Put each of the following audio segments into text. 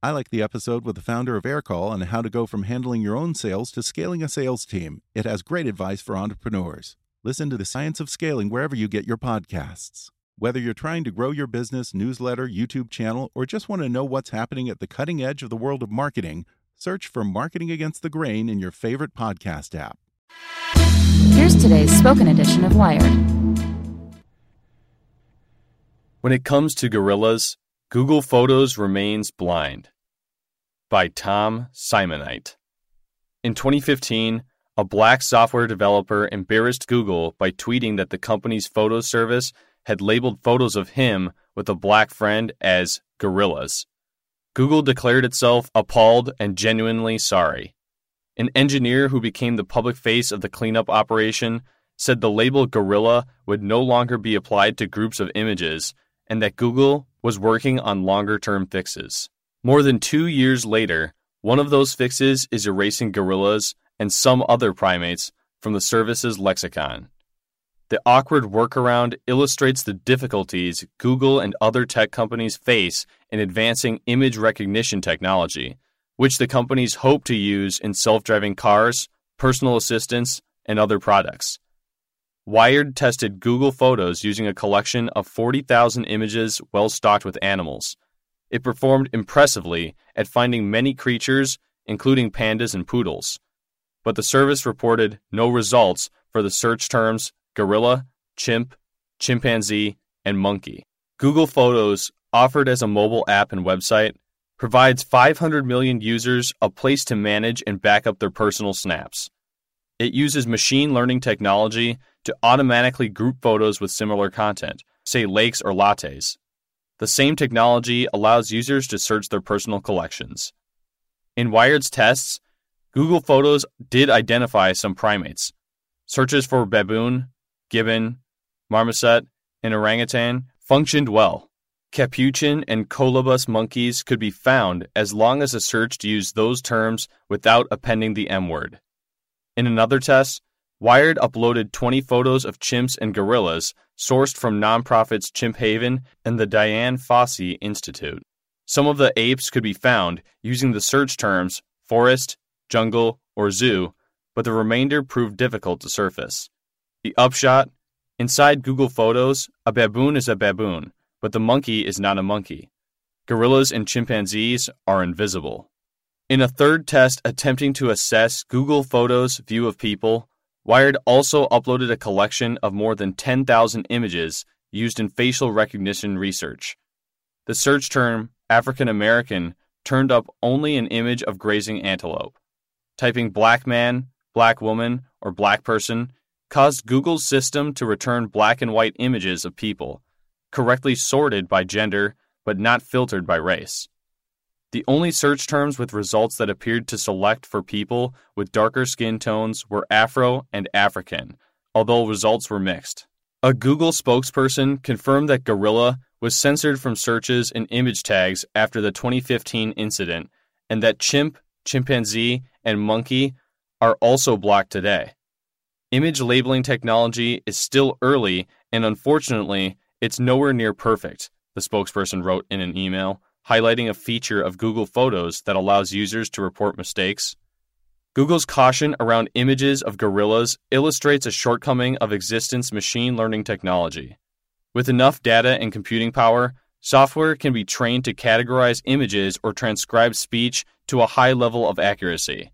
I like the episode with the founder of Aircall on how to go from handling your own sales to scaling a sales team. It has great advice for entrepreneurs. Listen to the science of scaling wherever you get your podcasts. Whether you're trying to grow your business, newsletter, YouTube channel, or just want to know what's happening at the cutting edge of the world of marketing, search for Marketing Against the Grain in your favorite podcast app. Here's today's spoken edition of Wired. When it comes to gorillas, Google Photos remains blind. By Tom Simonite. In 2015, a black software developer embarrassed Google by tweeting that the company's photo service had labeled photos of him with a black friend as gorillas. Google declared itself appalled and genuinely sorry. An engineer who became the public face of the cleanup operation said the label gorilla would no longer be applied to groups of images and that Google was working on longer term fixes. More than two years later, one of those fixes is erasing gorillas and some other primates from the service's lexicon. The awkward workaround illustrates the difficulties Google and other tech companies face in advancing image recognition technology, which the companies hope to use in self driving cars, personal assistants, and other products. Wired tested Google Photos using a collection of 40,000 images well stocked with animals. It performed impressively at finding many creatures, including pandas and poodles but the service reported no results for the search terms gorilla, chimp, chimpanzee, and monkey. Google Photos, offered as a mobile app and website, provides 500 million users a place to manage and back up their personal snaps. It uses machine learning technology to automatically group photos with similar content, say lakes or lattes. The same technology allows users to search their personal collections. In Wired's tests, Google Photos did identify some primates. Searches for baboon, gibbon, marmoset, and orangutan functioned well. Capuchin and colobus monkeys could be found as long as the search used those terms without appending the M word. In another test, Wired uploaded 20 photos of chimps and gorillas sourced from nonprofits Chimp Haven and the Dian Fossey Institute. Some of the apes could be found using the search terms forest, jungle, or zoo, but the remainder proved difficult to surface. The upshot inside Google Photos, a baboon is a baboon, but the monkey is not a monkey. Gorillas and chimpanzees are invisible. In a third test attempting to assess Google Photos' view of people, Wired also uploaded a collection of more than 10,000 images used in facial recognition research. The search term African American turned up only an image of grazing antelope typing black man, black woman, or black person caused Google's system to return black and white images of people, correctly sorted by gender but not filtered by race. The only search terms with results that appeared to select for people with darker skin tones were Afro and African, although results were mixed. A Google spokesperson confirmed that gorilla was censored from searches and image tags after the 2015 incident, and that chimp, chimpanzee, and monkey are also blocked today. Image labeling technology is still early, and unfortunately, it's nowhere near perfect, the spokesperson wrote in an email, highlighting a feature of Google Photos that allows users to report mistakes. Google's caution around images of gorillas illustrates a shortcoming of existence machine learning technology. With enough data and computing power, software can be trained to categorize images or transcribe speech to a high level of accuracy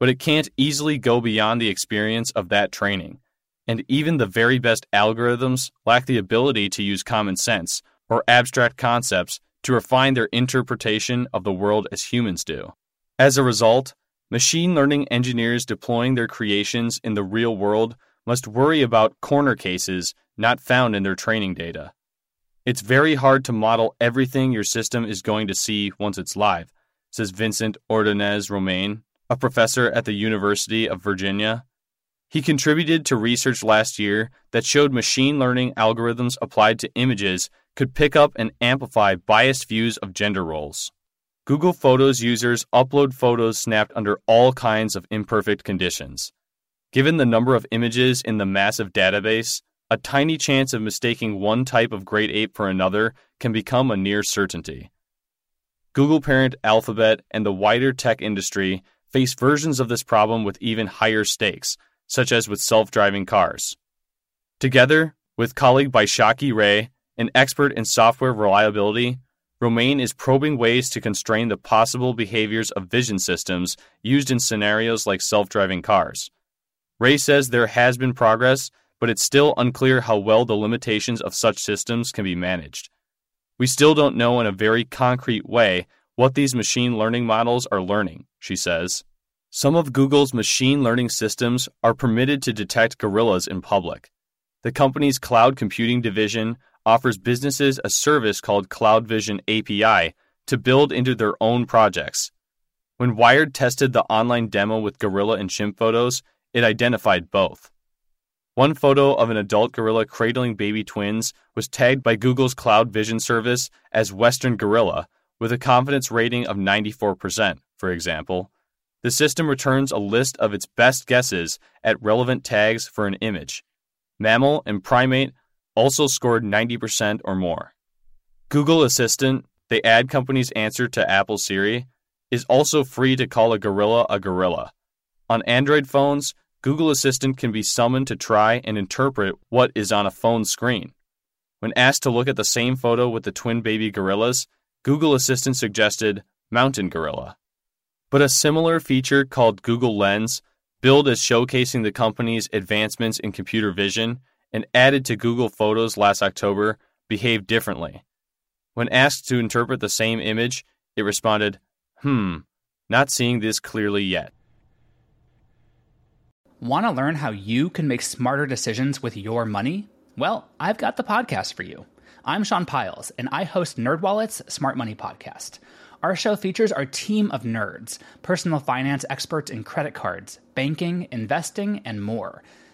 but it can't easily go beyond the experience of that training. And even the very best algorithms lack the ability to use common sense or abstract concepts to refine their interpretation of the world as humans do. As a result, machine learning engineers deploying their creations in the real world must worry about corner cases not found in their training data. It's very hard to model everything your system is going to see once it's live, says Vincent Ordonez Román, a professor at the University of Virginia. He contributed to research last year that showed machine learning algorithms applied to images could pick up and amplify biased views of gender roles. Google Photos users upload photos snapped under all kinds of imperfect conditions. Given the number of images in the massive database, a tiny chance of mistaking one type of great ape for another can become a near certainty. Google parent Alphabet and the wider tech industry face versions of this problem with even higher stakes, such as with self driving cars. Together, with colleague Vaishakhi Ray, an expert in software reliability, Román is probing ways to constrain the possible behaviors of vision systems used in scenarios like self driving cars. Ray says there has been progress, but it's still unclear how well the limitations of such systems can be managed. We still don't know in a very concrete way what these machine learning models are learning, she says. Some of Google's machine learning systems are permitted to detect gorillas in public. The company's cloud computing division offers businesses a service called Cloud Vision API to build into their own projects. When Wired tested the online demo with gorilla and chimp photos, it identified both. One photo of an adult gorilla cradling baby twins was tagged by Google's Cloud Vision service as Western Gorilla, with a confidence rating of 94%, for example. The system returns a list of its best guesses at relevant tags for an image. Mammal and primate also scored 90% or more. Google Assistant, the ad company's answer to Apple Siri, is also free to call a gorilla a gorilla. On Android phones, Google Assistant can be summoned to try and interpret what is on a phone screen. When asked to look at the same photo with the twin baby gorillas, Google Assistant suggested mountain gorilla. But a similar feature called Google Lens, billed as showcasing the company's advancements in computer vision and added to Google Photos last October, behaved differently. When asked to interpret the same image, it responded, Hmm, not seeing this clearly yet. Want to learn how you can make smarter decisions with your money? Well, I've got the podcast for you. I'm Sean Pyles, and I host NerdWallet's Smart Money Podcast. Our show features our team of nerds, personal finance experts in credit cards, banking, investing, and more.